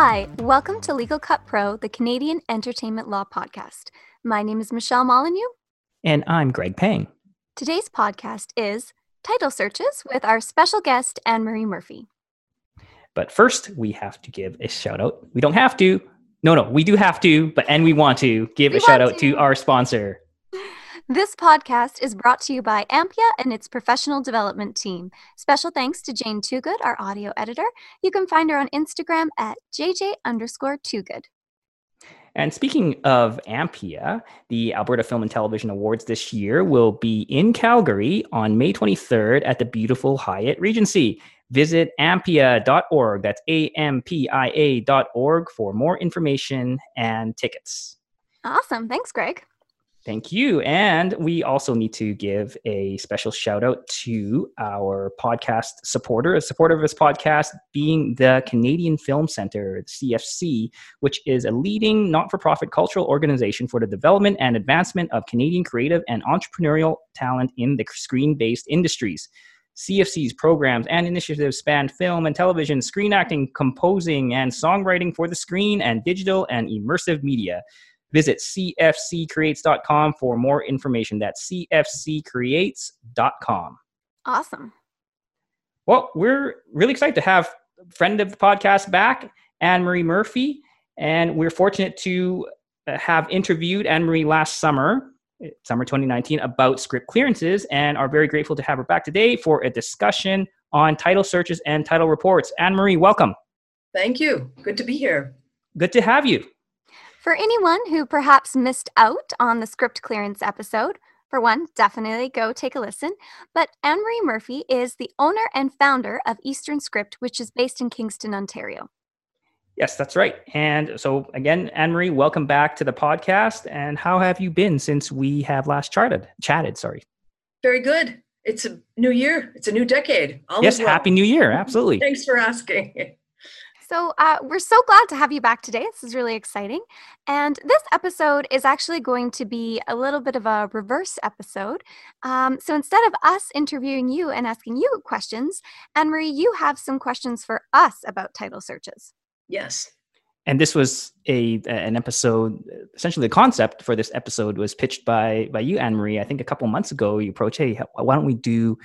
Hi, welcome to Legal Cut Pro, the Canadian Entertainment Law Podcast. My name is Michelle Molyneux. And I'm Greg Pang. Today's podcast is Title Searches with our special guest, Anne Marie Murphy. But first, we have to give a shout out. We don't have to. No, no, we do have to, but and we want to give We a shout out to to. our sponsor. This podcast is brought to you by Ampia and its professional development team. Special thanks to Jane Toogood, our audio editor. You can find her on Instagram at JJ underscore Toogood. And speaking of Ampia, the Alberta Film and Television Awards this year will be in Calgary on May 23rd at the beautiful Hyatt Regency. Visit ampia.org, that's A M P I A.org, for more information and tickets. Awesome. Thanks, Greg. Thank you. And we also need to give a special shout out to our podcast supporter, a supporter of this podcast being the Canadian Film Center, the CFC, which is a leading not for profit cultural organization for the development and advancement of Canadian creative and entrepreneurial talent in the screen based industries. CFC's programs and initiatives span film and television, screen acting, composing, and songwriting for the screen, and digital and immersive media. Visit cfccreates.com for more information. That's cfccreates.com. Awesome. Well, we're really excited to have friend of the podcast back, Anne Marie Murphy. And we're fortunate to uh, have interviewed Anne Marie last summer, summer 2019, about script clearances, and are very grateful to have her back today for a discussion on title searches and title reports. Anne Marie, welcome. Thank you. Good to be here. Good to have you. For anyone who perhaps missed out on the script clearance episode, for one, definitely go take a listen. But Anne Marie Murphy is the owner and founder of Eastern Script, which is based in Kingston, Ontario. Yes, that's right. And so, again, Anne Marie, welcome back to the podcast. And how have you been since we have last charted, chatted? Sorry. Very good. It's a new year. It's a new decade. All yes, is well. Happy New Year. Absolutely. Thanks for asking. So, uh, we're so glad to have you back today. This is really exciting. And this episode is actually going to be a little bit of a reverse episode. Um, so, instead of us interviewing you and asking you questions, Anne Marie, you have some questions for us about title searches. Yes. and this was a an episode essentially the concept for this episode was pitched by by you anne marie i think a couple months ago you approached hey h- why don't we do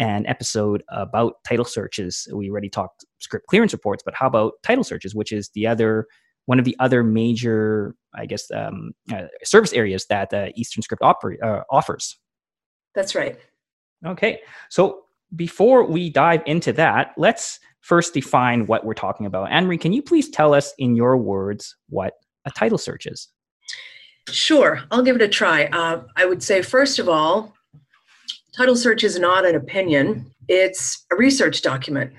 an episode about title searches we already talked script clearance reports but how about title searches which is the other one of the other major i guess um, uh, service areas that uh, eastern script oper- uh, offers That's right. Okay, so before we dive into that, let's first define what we're talking about. Anne Marie, can you please tell us in your words what a title search is? Sure. I'll give it a try. Uh, I would say, first of all, title search is not an opinion, it's a research document.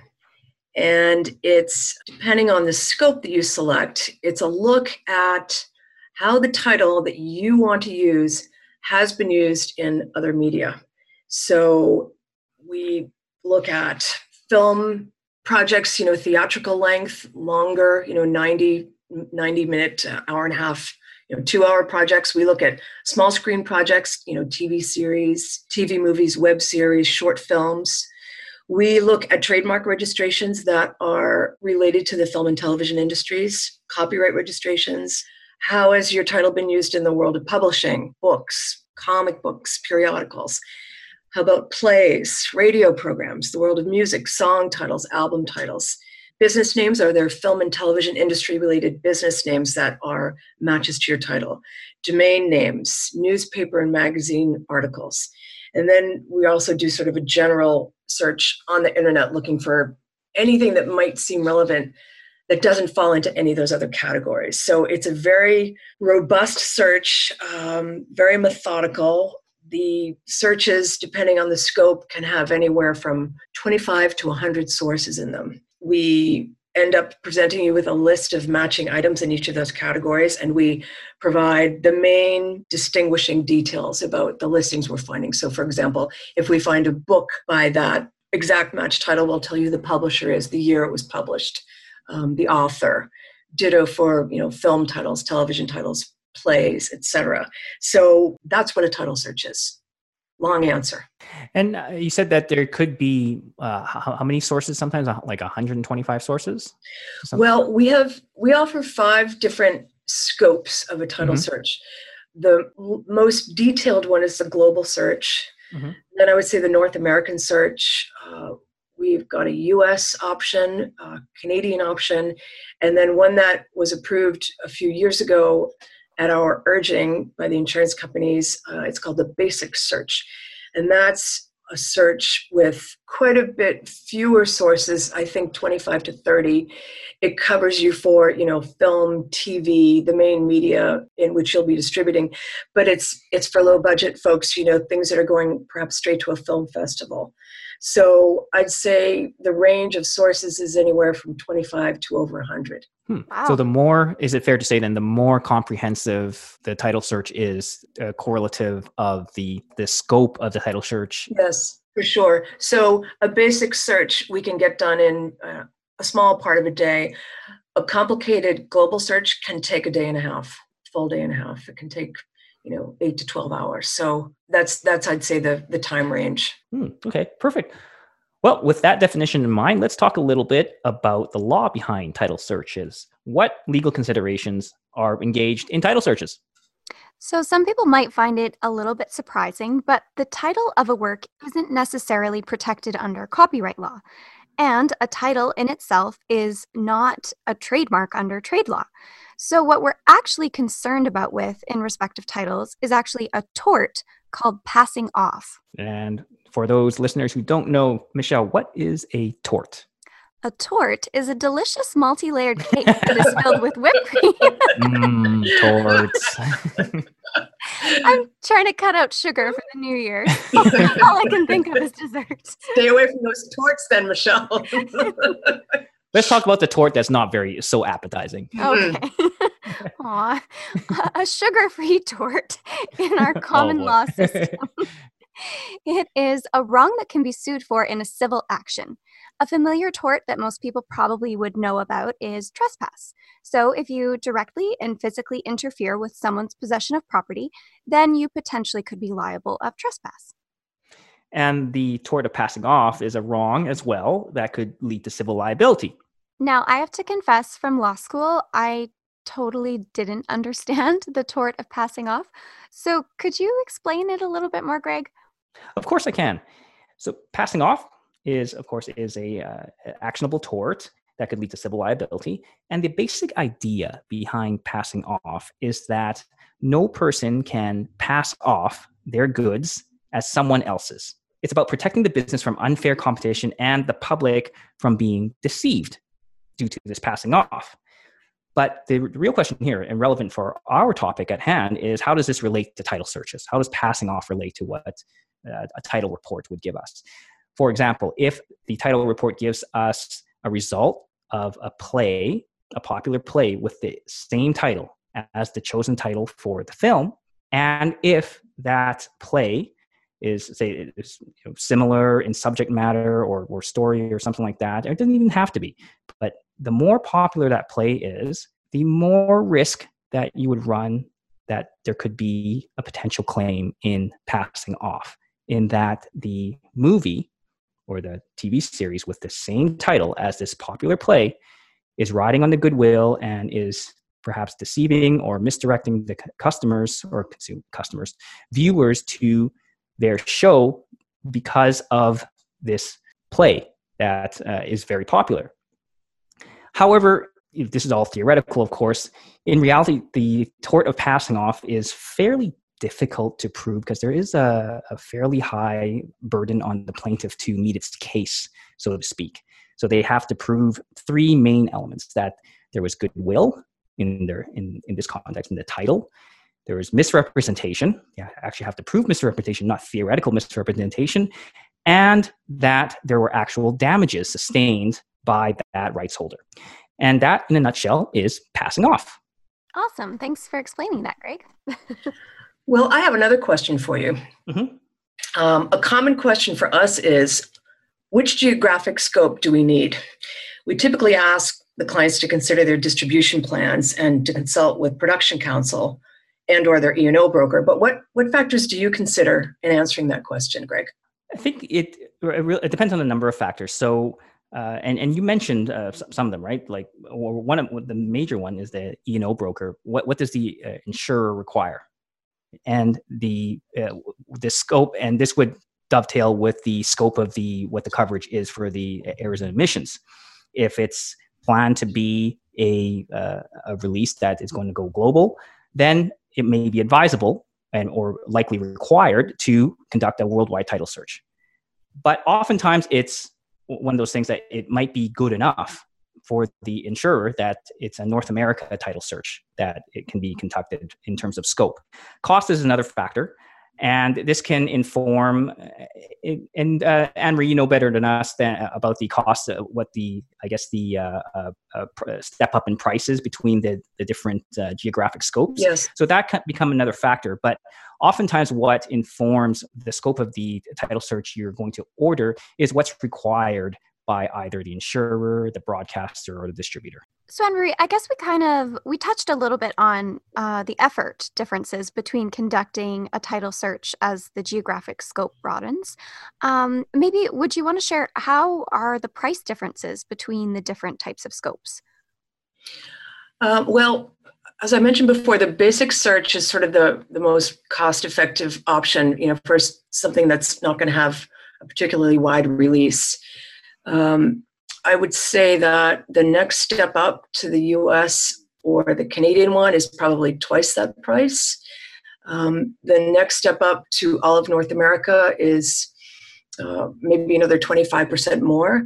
And it's depending on the scope that you select, it's a look at how the title that you want to use has been used in other media. So we look at film projects, you know, theatrical length, longer, you know, 90, 90 minute, uh, hour and a half, you know, two hour projects. We look at small screen projects, you know, TV series, TV movies, web series, short films. We look at trademark registrations that are related to the film and television industries, copyright registrations. How has your title been used in the world of publishing, books, comic books, periodicals? How about plays, radio programs, the world of music, song titles, album titles? Business names are there film and television industry related business names that are matches to your title? Domain names, newspaper and magazine articles. And then we also do sort of a general search on the internet looking for anything that might seem relevant that doesn't fall into any of those other categories. So it's a very robust search, um, very methodical. The searches, depending on the scope, can have anywhere from 25 to 100 sources in them. We end up presenting you with a list of matching items in each of those categories, and we provide the main distinguishing details about the listings we're finding. So, for example, if we find a book by that exact match title, we'll tell you the publisher is, the year it was published, um, the author. Ditto for you know film titles, television titles, plays, etc. So that's what a title search is. Long answer. And uh, you said that there could be uh, how, how, many sources? Sometimes like 125 sources. Well, we have we offer five different scopes of a title mm-hmm. search. The l- most detailed one is the global search. Mm-hmm. Then I would say the North American search. Uh, we've got a US option, a Canadian option, and then one that was approved a few years ago at our urging by the insurance companies. Uh, it's called the basic search. And that's a search with quite a bit fewer sources, I think 25 to 30. It covers you for, you know, film, TV, the main media in which you'll be distributing, but it's it's for low budget folks, you know, things that are going perhaps straight to a film festival. So I'd say the range of sources is anywhere from 25 to over 100. Hmm. Wow. So the more, is it fair to say then, the more comprehensive the title search is, a correlative of the the scope of the title search? Yes, for sure. So a basic search we can get done in uh, a small part of a day. A complicated global search can take a day and a half, full day and a half. It can take you know eight to 12 hours. So that's that's i'd say the the time range. Hmm, okay perfect. Well with that definition in mind let's talk a little bit about the law behind title searches. What legal considerations are engaged in title searches? So, some people might find it a little bit surprising, but the title of a work isn't necessarily protected under copyright law. And a title in itself is not a trademark under trade law. So, what we're actually concerned about with in respective titles is actually a tort called passing off. And for those listeners who don't know, Michelle, what is a tort? A tort is a delicious multi layered cake that is filled with whipped cream. mm, torts. I'm trying to cut out sugar for the new year. All I can think of is dessert. Stay away from those torts, then, Michelle. Let's talk about the tort that's not very so appetizing. Okay. Mm-hmm. Aw, a sugar-free tort in our oh, common oh law system. it is a wrong that can be sued for in a civil action. A familiar tort that most people probably would know about is trespass. So, if you directly and physically interfere with someone's possession of property, then you potentially could be liable of trespass. And the tort of passing off is a wrong as well that could lead to civil liability. Now, I have to confess from law school, I totally didn't understand the tort of passing off. So, could you explain it a little bit more, Greg? Of course, I can. So, passing off is, of course, is a uh, actionable tort that could lead to civil liability. And the basic idea behind passing off is that no person can pass off their goods as someone else's. It's about protecting the business from unfair competition and the public from being deceived due to this passing off. But the real question here, and relevant for our topic at hand, is how does this relate to title searches? How does passing off relate to what uh, a title report would give us? For example, if the title report gives us a result of a play, a popular play with the same title as the chosen title for the film, and if that play is say is you know, similar in subject matter or, or story or something like that, it doesn't even have to be, but the more popular that play is, the more risk that you would run that there could be a potential claim in passing off, in that the movie or the TV series with the same title as this popular play is riding on the goodwill and is perhaps deceiving or misdirecting the customers or customers viewers to their show because of this play that uh, is very popular However, this is all theoretical, of course. In reality, the tort of passing off is fairly difficult to prove because there is a, a, fairly high burden on the plaintiff to meet its case, so to speak. So they have to prove three main elements that there was goodwill in their in, in this context in the title. There was misrepresentation. Yeah, actually have to prove misrepresentation, not theoretical misrepresentation, and that there were actual damages sustained by that rights holder. And that, in a nutshell, is passing off. Awesome. Thanks for explaining that, Greg. well, I have another question for you. Mm-hmm. Um, a common question for us is which geographic scope do we need? We typically ask the clients to consider their distribution plans and to consult with production counsel and or their E&O broker. But what, what factors do you consider in answering that question, Greg? I think it, it depends on a number of factors. So, uh, and and you mentioned uh, some of them, right? Like one of the major one is the E and O broker. What what does the uh, insurer require? And the uh, the scope, and this would dovetail with the scope of the what the coverage is for the errors and omissions. If it's planned to be a, uh, a release that is going to go global, then it may be advisable and or likely required to conduct a worldwide title search. But oftentimes it's one of those things that it might be good enough for the insurer that it's a North America title search that it can be conducted in terms of scope. Cost is another factor and this can inform uh, and uh, Anne-Marie, you know better than us than, uh, about the cost of what the i guess the uh, uh, uh step up in prices between the, the different geographic scopes. Yes. So that can become another factor. But oftentimes what informs the scope of the title search you're going to order is what's required by either the insurer, the broadcaster, or the distributor. So, Anne Marie, I guess we kind of we touched a little bit on uh, the effort differences between conducting a title search as the geographic scope broadens. Um, maybe would you want to share how are the price differences between the different types of scopes? Uh, well, as I mentioned before, the basic search is sort of the, the most cost effective option, you know, first something that's not going to have a particularly wide release. Um, I would say that the next step up to the US or the Canadian one is probably twice that price. Um, the next step up to all of North America is uh, maybe another 25% more.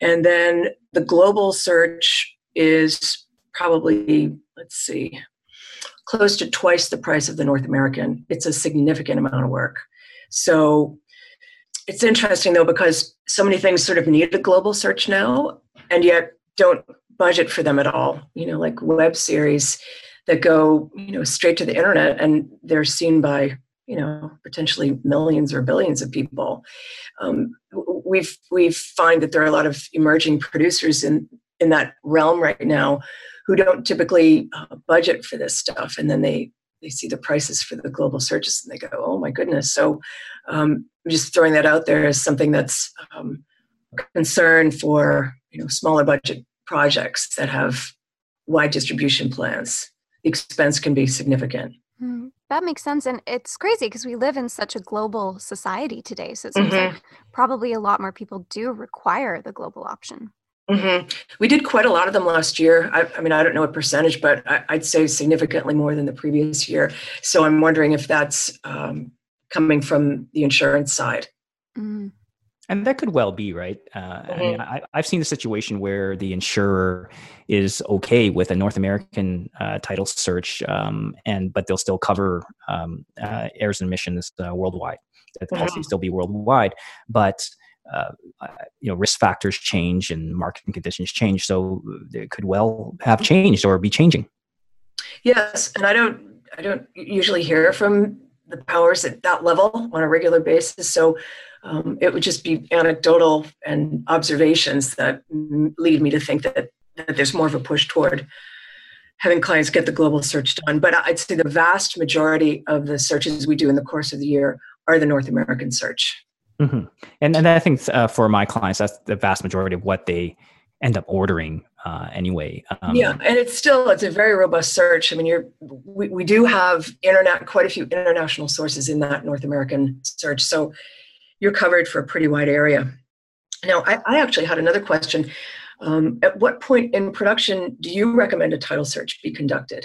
And then the global search is probably, let's see, close to twice the price of the North American. It's a significant amount of work. So it's interesting though because so many things sort of need a global search now and yet don't budget for them at all. You know like web series that go you know straight to the internet and they're seen by you know potentially millions or billions of people. Um, we've we find that there are a lot of emerging producers in in that realm right now who don't typically uh, budget for this stuff and then they they see the prices for the global searches and they go oh my goodness so um, I'm just throwing that out there as something that's um, concern for you know smaller budget projects that have wide distribution plans. The expense can be significant. Mm, that makes sense, and it's crazy because we live in such a global society today. So it seems mm-hmm. like probably a lot more people do require the global option. Mm-hmm. We did quite a lot of them last year. I, I mean, I don't know what percentage, but I, would say significantly more than the previous year. So I'm wondering if that's um, coming from the insurance side. Mm. And that could well be right. Uh, mm-hmm. I mean, I, have seen a situation where the insurer is okay with a North American uh, title search, um, and but they'll still cover um, uh, errors and omissions uh, worldwide. The policy mm-hmm. still be worldwide, but uh, you know risk factors change and market conditions change, so it could well have changed or be changing. Yes, and I don't I don't usually hear from the powers at that level on a regular basis. So um, it would just be anecdotal and observations that lead me to think that, that there's more of a push toward having clients get the global search done. But I'd say the vast majority of the searches we do in the course of the year are the North American search. Mm-hmm. And, and I think uh, for my clients, that's the vast majority of what they end up ordering uh, anyway. Um, yeah, and it's still it's a very robust search. I mean, you're we, we do have internet quite a few international sources in that North American search, so you're covered for a pretty wide area. Now, I, I actually had another question. Um, at what point in production do you recommend a title search be conducted?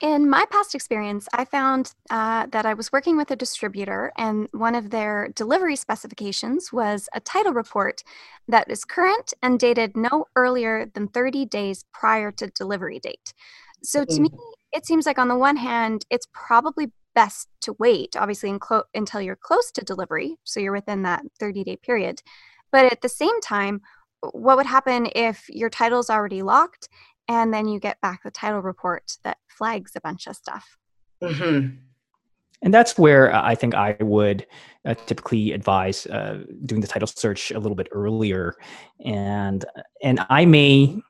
In my past experience, I found uh, that I was working with a distributor, and one of their delivery specifications was a title report that is current and dated no earlier than 30 days prior to delivery date. So, to me, mm. it seems like on the one hand, it's probably best to wait, obviously, clo- until you're close to delivery, so you're within that 30 day period. But at the same time, what would happen if your title's already locked and then you get back the title report that flags a bunch of stuff. Mm-hmm. And that's where uh, I think I would uh, typically advise uh, doing the title search a little bit earlier, and and I may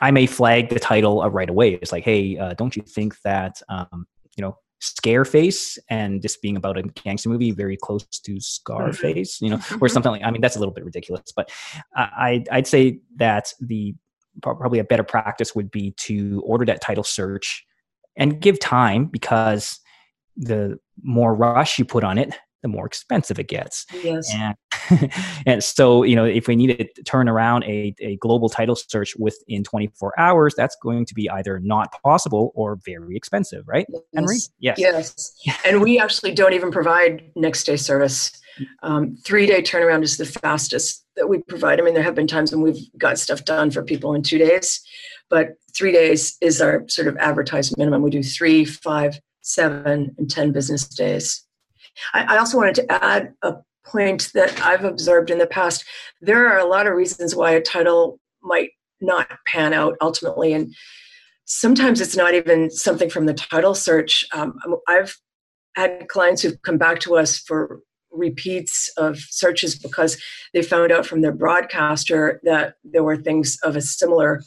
I may flag the title uh, right away. It's like, hey, uh, don't you think that um, you know Scareface and this being about a gangster movie very close to Scarface, you know, or Mm-hmm. something like. I mean, that's a little bit ridiculous, but I I'd say that the probably a better practice would be to order that title search and give time because the more rush you put on it, the more expensive it gets. Yes. And and so, you know, if we need to turn around a, a global title search within 24 hours, that's going to be either not possible or very expensive, right? Henry? Yes. Yes. Yes. and we actually don't even provide next day service. Um, three day turnaround is the fastest that we provide. I mean, there have been times when we've got stuff done for people in two days, but three days is our sort of advertised minimum. We do three, five, seven, and 10 business days. I, I also wanted to add a point that I've observed in the past. There are a lot of reasons why a title might not pan out ultimately. And sometimes it's not even something from the title search. Um, I've had clients who've come back to us for repeats of searches because they found out from their broadcaster that there were things of a similar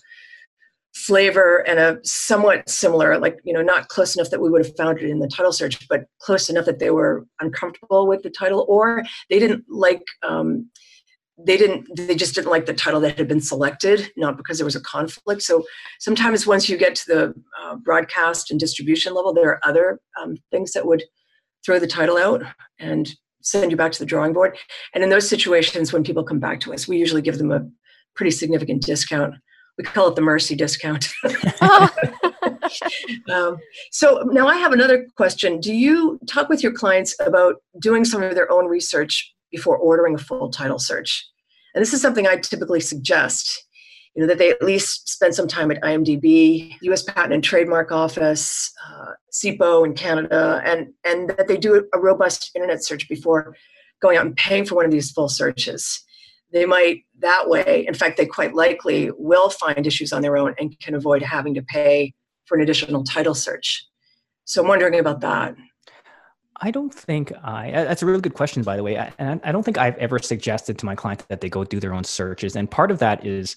flavor and a somewhat similar like you know not close enough that we would have found it in the title search but close enough that they were uncomfortable with the title or they didn't like um, they didn't they just didn't like the title that had been selected not because there was a conflict. So sometimes once you get to the uh, broadcast and distribution level there are other um, things that would throw the title out and send you back to the drawing board. And in those situations when people come back to us we usually give them a pretty significant discount we call it the mercy discount. Oh. um, so now i have another question. Do you talk with your clients about doing some of their own research before ordering a full title search? And this is something i typically suggest you know that they at least spend some time at imdb us patent and trademark office uh, CIPO in canada and and that they do a robust internet search before going out and paying for one of these full searches they might that way in fact they quite likely will find issues on their own and can avoid having to pay for an additional title search so i'm wondering about that I don't think I. That's a really good question, by the way. I, and I don't think I've ever suggested to my client that they go do their own searches. And part of that is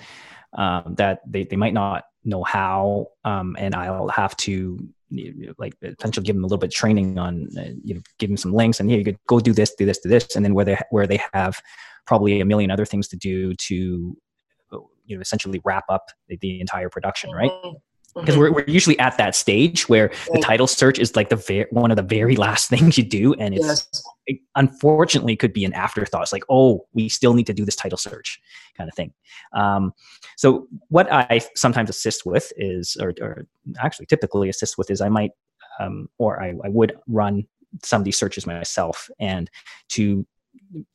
um, that they, they might not know how, um, and I'll have to like essentially give them a little bit of training on, uh, you know, give them some links and here you could go do this, do this, do this, and then where they where they have probably a million other things to do to, you know, essentially wrap up the, the entire production, right? Because Mhm. we're, we're usually at that stage where the title search is like the ver- one of the very last things you do and it's yes. it unfortunately could be an afterthought. It's like oh we still need to do this title search kind of thing. Um, so what i sometimes assist with is or, or actually typically assist with is i might um, or I, I would run some of these searches myself and to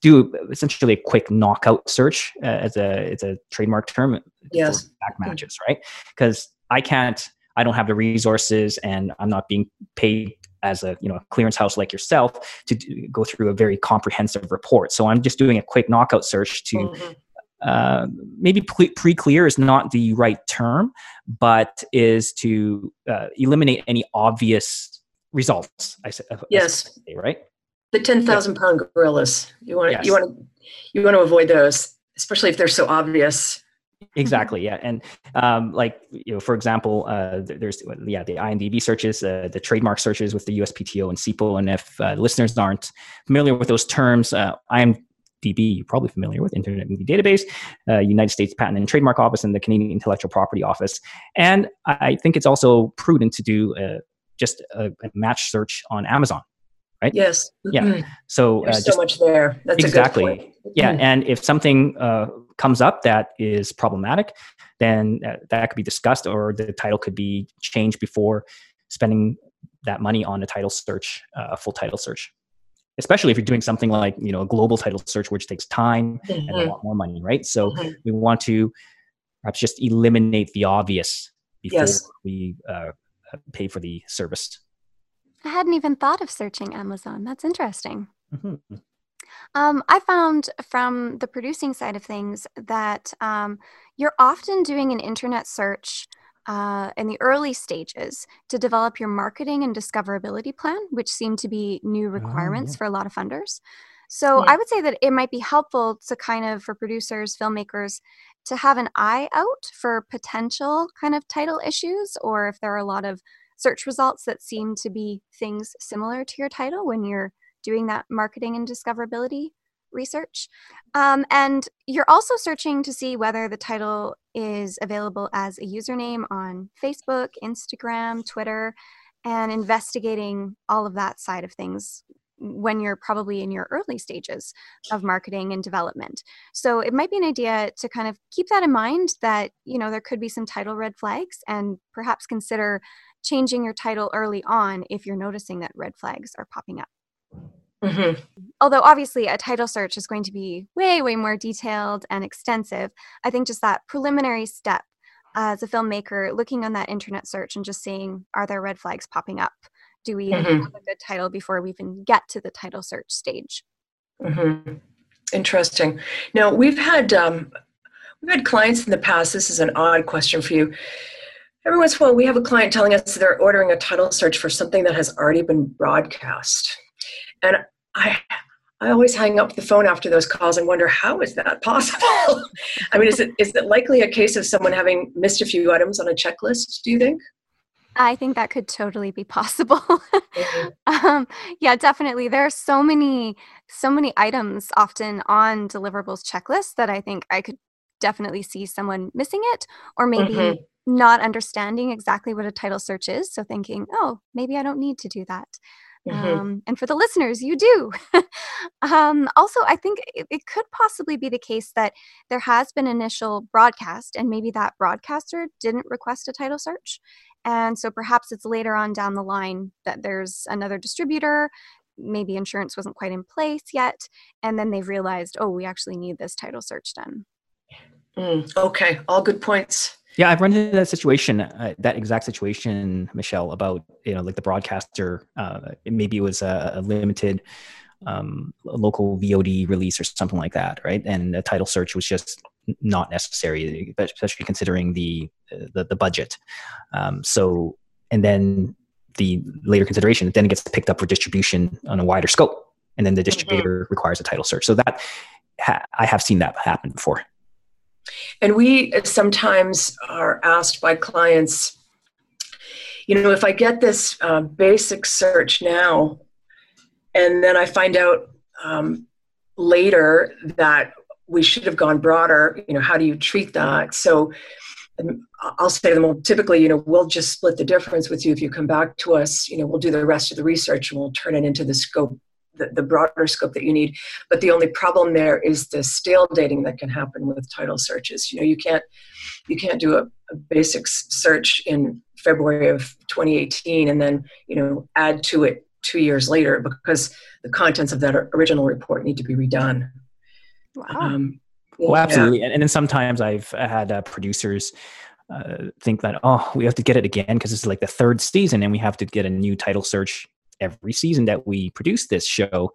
do essentially a quick knockout search uh, as a it's a trademark term Yes. back matches right? Because i can't i don't have the resources and i'm not being paid as a you know a clearance house like yourself to do, go through a very comprehensive report so i'm just doing a quick knockout search to Mhm. uh, maybe pre- pre-clear is not the right term but is to uh, eliminate any obvious results i say I Yes. say, right the 10,000 pound gorillas you want to Yes. you want to you want to avoid those especially if they're so obvious exactly yeah and um, like you know for example uh, there's yeah the imdb searches uh, the trademark searches with the uspto and CIPO. and if uh, listeners aren't familiar with those terms uh, imdb you're probably familiar with internet movie database uh, united states patent and trademark office and the canadian intellectual property office and i think it's also prudent to do uh, just a, a match search on amazon right? yes Yeah. Mhm. so uh, there's just so much there that's exactly a good point yeah Mhm. and if something uh, comes up that is problematic then uh, that could be discussed or the title could be changed before spending that money on a title search uh, a full title search especially if you're doing something like you know a global title search which takes time and a Mhm. lot more money right so Mhm. we want to perhaps just eliminate the obvious before Yes. we uh, pay for the service I hadn't even thought of searching Amazon. That's interesting. Mhm. Um, I found from the producing side of things that um, you're often doing an internet search uh, in the early stages to develop your marketing and discoverability plan, which seem to be new requirements yeah. for a lot of funders. So Yeah. I would say that it might be helpful to kind of for producers, filmmakers, to have an eye out for potential kind of title issues, or if there are a lot of search results that seem to be things similar to your title when you're doing that marketing and discoverability research. Um, and you're also searching to see whether the title is available as a username on Facebook, Instagram, Twitter, and investigating all of that side of things when you're probably in your early stages of marketing and development. So it might be an idea to kind of keep that in mind that, you know, there could be some title red flags and perhaps consider changing your title early on if you're noticing that red flags are popping up. Mm-hmm. Although obviously a title search is going to be way, way more detailed and extensive, I think just that preliminary step as a filmmaker, looking on that internet search and just seeing are there red flags popping up? Do we mm-hmm. have a good title before we even get to the title search stage? Mm-hmm. Interesting. Now we've had um, we've had clients in the past. This is an odd question for you. Every once in a while, we have a client telling us they're ordering a title search for something that has already been broadcast. And I, I always hang up the phone after those calls and wonder how is that possible? I mean, is it is it likely a case of someone having missed a few items on a checklist? Do you think? I think that could totally be possible. mm-hmm. um, yeah, definitely. There are so many, so many items often on deliverables checklists that I think I could definitely see someone missing it, or maybe mm-hmm. not understanding exactly what a title search is. So thinking, oh, maybe I don't need to do that. Mm-hmm. Um, and for the listeners, you do. um, also, I think it, it, could possibly be the case that there has been initial broadcast, and maybe that broadcaster didn't request a title search. And so perhaps it's later on down the line that there's another distributor, maybe insurance wasn't quite in place yet, and then they've realized, oh, we actually need this title search done. Mm, okay, all good points. Yeah, I've run into that situation, uh, that exact situation, Michelle, about you know like the broadcaster. Uh, maybe it was a, a limited um, local VOD release or something like that, right? And a title search was just not necessary, especially considering the the, the budget. Um, so, and then the later consideration then it gets picked up for distribution on a wider scope, and then the mm-hmm. distributor mm-hmm. requires a title search. So that ha- I have seen that happen before. And we sometimes are asked by clients, you know, if I get this uh, basic search now, and then I find out um, later that we should have gone broader, you know, how do you treat that? So um, I'll say to them, well, typically, you know, we'll just split the difference with you if you come back to us. You know, we'll do the rest of the research and we'll turn it into the scope the, the broader scope that you need. But the only problem there is the stale dating that can happen with title searches. You know, you can't you can't do a, a basic search in February of 2018 and then you know add to it two years later because the contents of that original report need to be redone. Wow. Um, well, absolutely. Yeah. And, and then sometimes I've had uh, producers uh, think that, oh, we have to get it again because it's like the third season and we have to get a new title search every season that we produce this show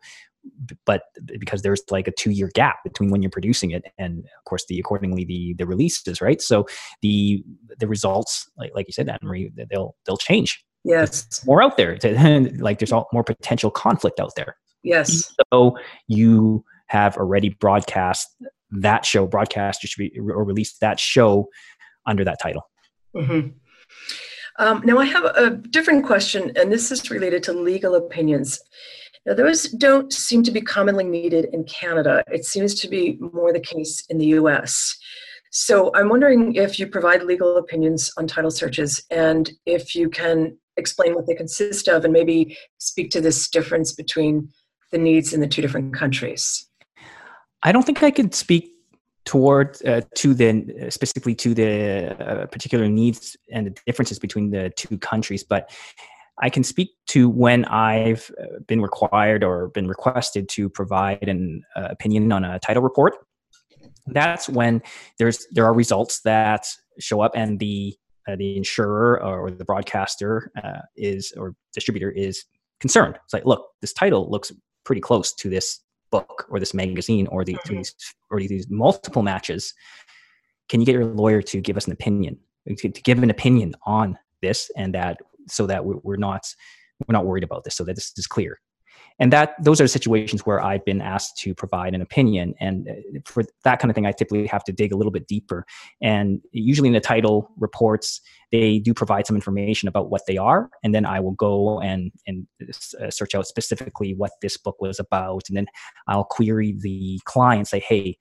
but because there's like a two year gap between when you're producing it and of course the accordingly the the releases right? So the the results like like you said Anne Marie they'll they'll change. Yes. There's more out there. To, like there's all more potential conflict out there. Yes. So you have already broadcast that show broadcast distribute or released that show under that title. Mm-hmm. Um, now, I have a different question, and this is related to legal opinions. Now, those don't seem to be commonly needed in Canada. It seems to be more the case in the US. So, I'm wondering if you provide legal opinions on title searches and if you can explain what they consist of and maybe speak to this difference between the needs in the two different countries. I don't think I could speak toward uh, to the specifically to the uh, particular needs and the differences between the two countries. But i can speak to when i've uh, been required or been requested to provide an uh, opinion on a title report. That's when there's there are results that show up and the uh, the insurer or the broadcaster uh, is or distributor is concerned. It's like look this title looks pretty close to this book or this magazine or the, mm-hmm. these or these multiple matches can you get your lawyer to give us an opinion to, to give an opinion on this and that so that we're not we're not worried about this so that this is clear and that those are situations where I've been asked to provide an opinion, and uh, for that kind of thing, I typically have to dig a little bit deeper. And usually in the title reports, they do provide some information about what they are, and then I will go and and uh, search out specifically what this book was about, and then I'll query the client, say, hey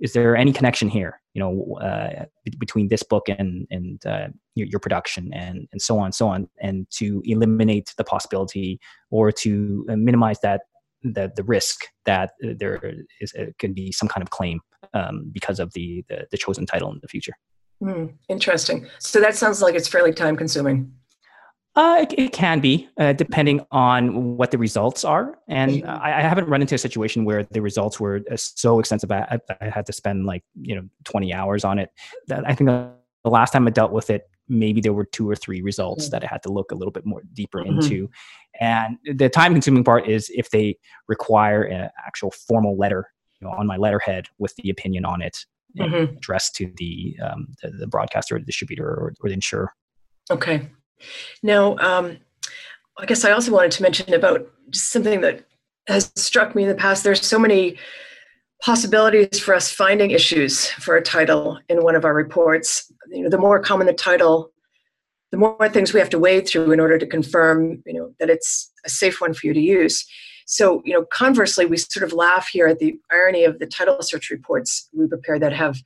is there any connection here you know uh, between this book and and uh, your, your, production and and so on and so on and to eliminate the possibility or to uh, minimize that the the risk that there is uh, can be some kind of claim um, because of the, the, the chosen title in the future? Mm, interesting. So that sounds like it's fairly time consuming uh, it, it, can be, uh, depending on what the results are. And mm-hmm. I, I, haven't run into a situation where the results were uh, so extensive. I, I, had to spend like you know 20 hours on it. That I think the, last time I dealt with it, maybe there were two or three results mm-hmm. that I had to look a little bit more deeper mm-hmm. into. And the time-consuming part is if they require an actual formal letter, you know, on my letterhead with the opinion on it, mm-hmm. addressed to the, um, the, the broadcaster or the distributor or, or the insurer. Okay. Now, um, I guess I also wanted to mention about something that has struck me in the past. There's so many possibilities for us finding issues for a title in one of our reports. You know, the more common the title, the more things we have to wade through in order to confirm, you know, that it's a safe one for you to use. So, you know, conversely, we sort of laugh here at the irony of the title search reports we prepare that have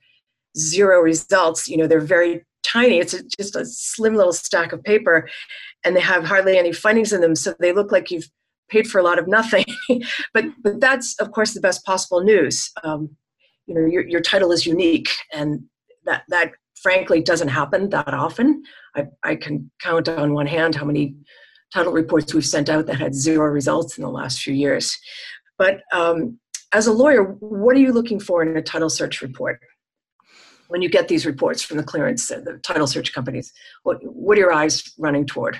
zero results. You know, they're very tiny. It's a, just a slim little stack of paper, and they have hardly any findings in them. So they look like you've paid for a lot of nothing. but but that's of course the best possible news. Um, you know, your your title is unique, and that that frankly doesn't happen that often. I, I can count on one hand how many title reports we've sent out that had zero results in the last few years. But um, as a lawyer, what are you looking for in a title search report? When you get these reports from the clearance, uh, the title search companies? What, what are your eyes running toward?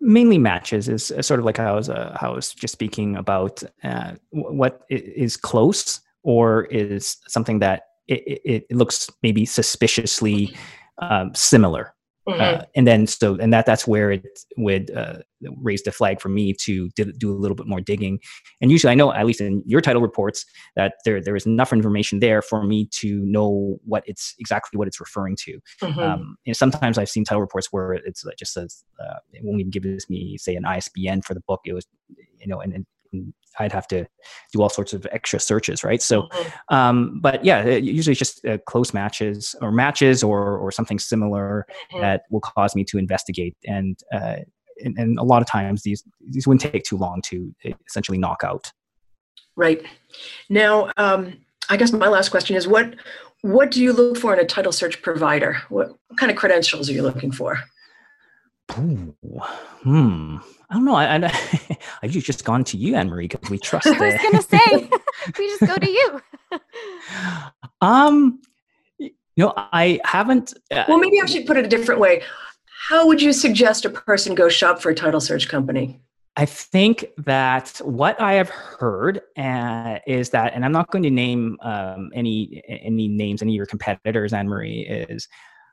Mainly matches is sort of like I was, uh, I was just speaking about uh, what is close or is something that it, it looks maybe suspiciously um, similar Mm-hmm. Uh, and then so and that that's where it would uh, raise the flag for me to do a little bit more digging. And usually, I know at least in your title reports that there there is enough information there for me to know what it's exactly what it's referring to. Mm-hmm. Um, and sometimes I've seen title reports where it's just says uh, it won't even give me say an ISBN for the book. It was you know and, and I'd have to do all sorts of extra searches, right? So, mm-hmm. um, but yeah, usually it's just uh, close matches or matches or or something similar mm-hmm. that will cause me to investigate. And, uh, and, and a lot of times these these wouldn't take too long to essentially knock out. Right. Now, um, I guess my last question is what what do you look for in a title search provider? What, what kind of credentials are you looking for? Ooh, hmm. I don't know. I, I, I've just gone to you, Anne Marie, because we trust. I was going to say, we just go to you. um, you know, I haven't. Uh, well, maybe I should put it a different way. How would you suggest a person go shop for a title search company? I think that what I have heard uh, is that, and I'm not going to name um, any any names, any of your competitors, Anne Marie, is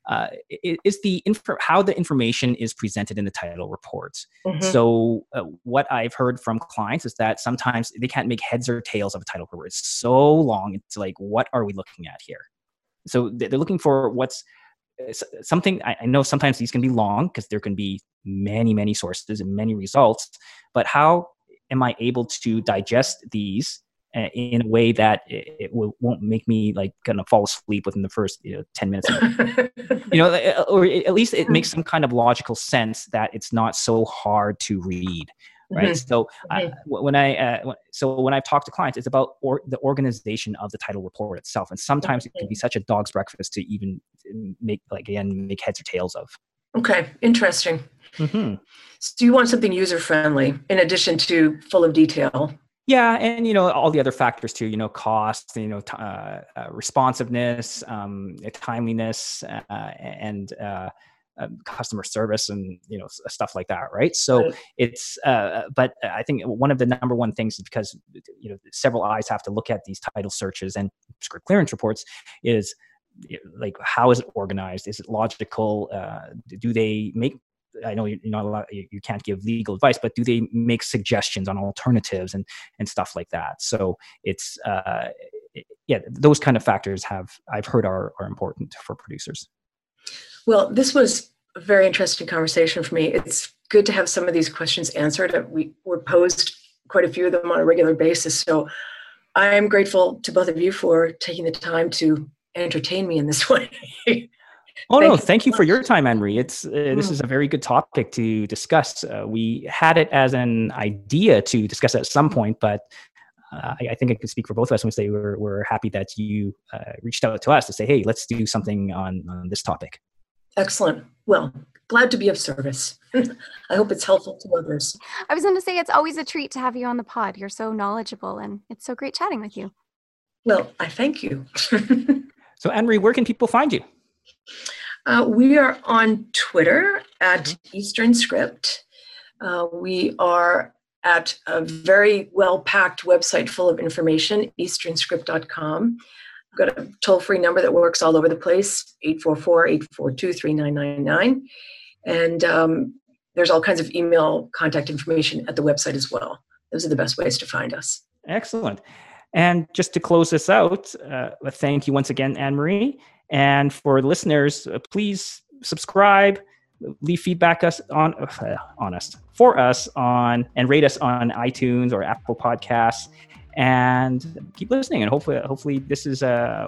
uh, is the inf- how the information is presented in the title reports. Mm-hmm. So, uh, what I've heard from clients is that sometimes they can't make heads or tails of a title report. It's so long. It's like, what are we looking at here? So they're looking for what's uh, something. I know sometimes these can be long because there can be many, many sources and many results. But how am I able to digest these in a way that it, it will, won't make me like gonna fall asleep within the first you know, 10 minutes. You know uh, or at least it makes some kind of logical sense that it's not so hard to read right? Mm-hmm. so mm-hmm. when i uh, so when i've talked to clients it's about or, the organization of the title report itself and sometimes it can be such a dog's breakfast to even make like again make heads or tails of. Okay interesting. Mm-hmm. so you want something user friendly in addition to full of detail yeah, and you know all the other factors too. You know, cost, you know, t- uh, uh, responsiveness, um, timeliness, uh, and uh, um, customer service, and you know stuff like that, right? So it's, uh, but I think one of the number one things is because you know several eyes have to look at these title searches and script clearance reports is like how is it organized? Is it logical? Uh, do they make I know you're not allowed, you can't give legal advice, but do they make suggestions on alternatives and and stuff like that? So it's uh, yeah, those kind of factors have I've heard are are important for producers. Well, this was a very interesting conversation for me. It's good to have some of these questions answered. We were posed quite a few of them on a regular basis. So I'm grateful to both of you for taking the time to entertain me in this way. Oh thank no! You thank you for your time, Anne Marie. It's uh, mm. this is a very good topic to discuss. Uh, we had it as an idea to discuss at some point, but uh, I, I, think I can speak for both of us when we say we're, we're happy that you uh, reached out to us to say, "Hey, let's do something on on this topic." Excellent. Well, glad to be of service. I hope it's helpful to others. I was going to say it's always a treat to have you on the pod. You're so knowledgeable, and it's so great chatting with you. Well, I thank you. so, Anne Marie, where can people find you? Uh, we are on Twitter at mm-hmm. Eastern Script. Uh, we are at a very well packed website full of information, easternscript.com. We've got a toll free number that works all over the place 844 842 3999. And um, there's all kinds of email contact information at the website as well. Those are the best ways to find us. Excellent. And just to close this out, uh, thank you once again, Anne Marie. And for listeners, uh, please subscribe, leave feedback us on uh, on us for us on and rate us on iTunes or Apple Podcasts. And keep listening and hopefully hopefully this is a,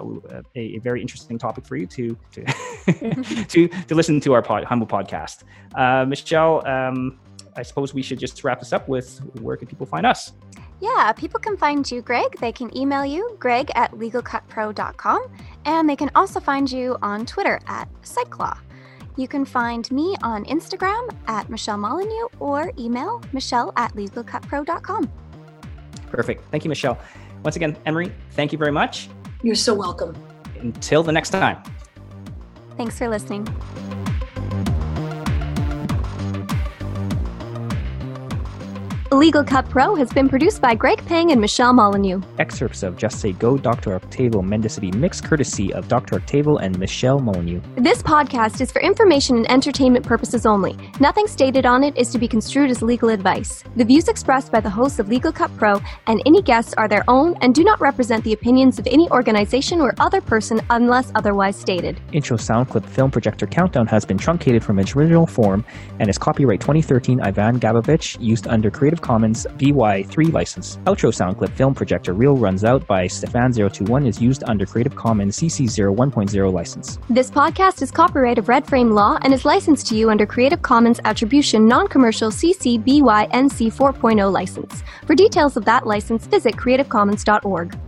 a, a very interesting topic for you to to to, to listen to our pod, humble podcast. Uh, michelle um, i suppose we should just wrap this up with where can people find us yeah, people can find you, Greg. They can email you, greg at legalcutpro.com, and they can also find you on Twitter at Cyclaw. You can find me on Instagram at Michelle Molyneux or email michelle at legalcutpro.com. Perfect. Thank you, Michelle. Once again, Emery, thank you very much. You're so welcome. Until the next time. Thanks for listening. Legal Cut Pro has been produced by Greg Pang and Michelle Molyneux. Excerpts of Just Say Go, Dr. Octavio Mendicity, mixed courtesy of Dr. Octavio and Michelle Molyneux. This podcast is for information and entertainment purposes only. Nothing stated on it is to be construed as legal advice. The views expressed by the hosts of Legal Cut Pro and any guests are their own and do not represent the opinions of any organization or other person unless otherwise stated. Intro sound clip film projector countdown has been truncated from its original form and is copyright 2013 Ivan Gabovich, used under Creative Creative Commons BY3 license. Outro sound clip film projector reel runs out by Stefan021 is used under Creative Commons CC 01.0 license. This podcast is copyright of Red Frame Law and is licensed to you under Creative Commons Attribution Non-Commercial CC BY NC 4.0 license. For details of that license, visit creativecommons.org.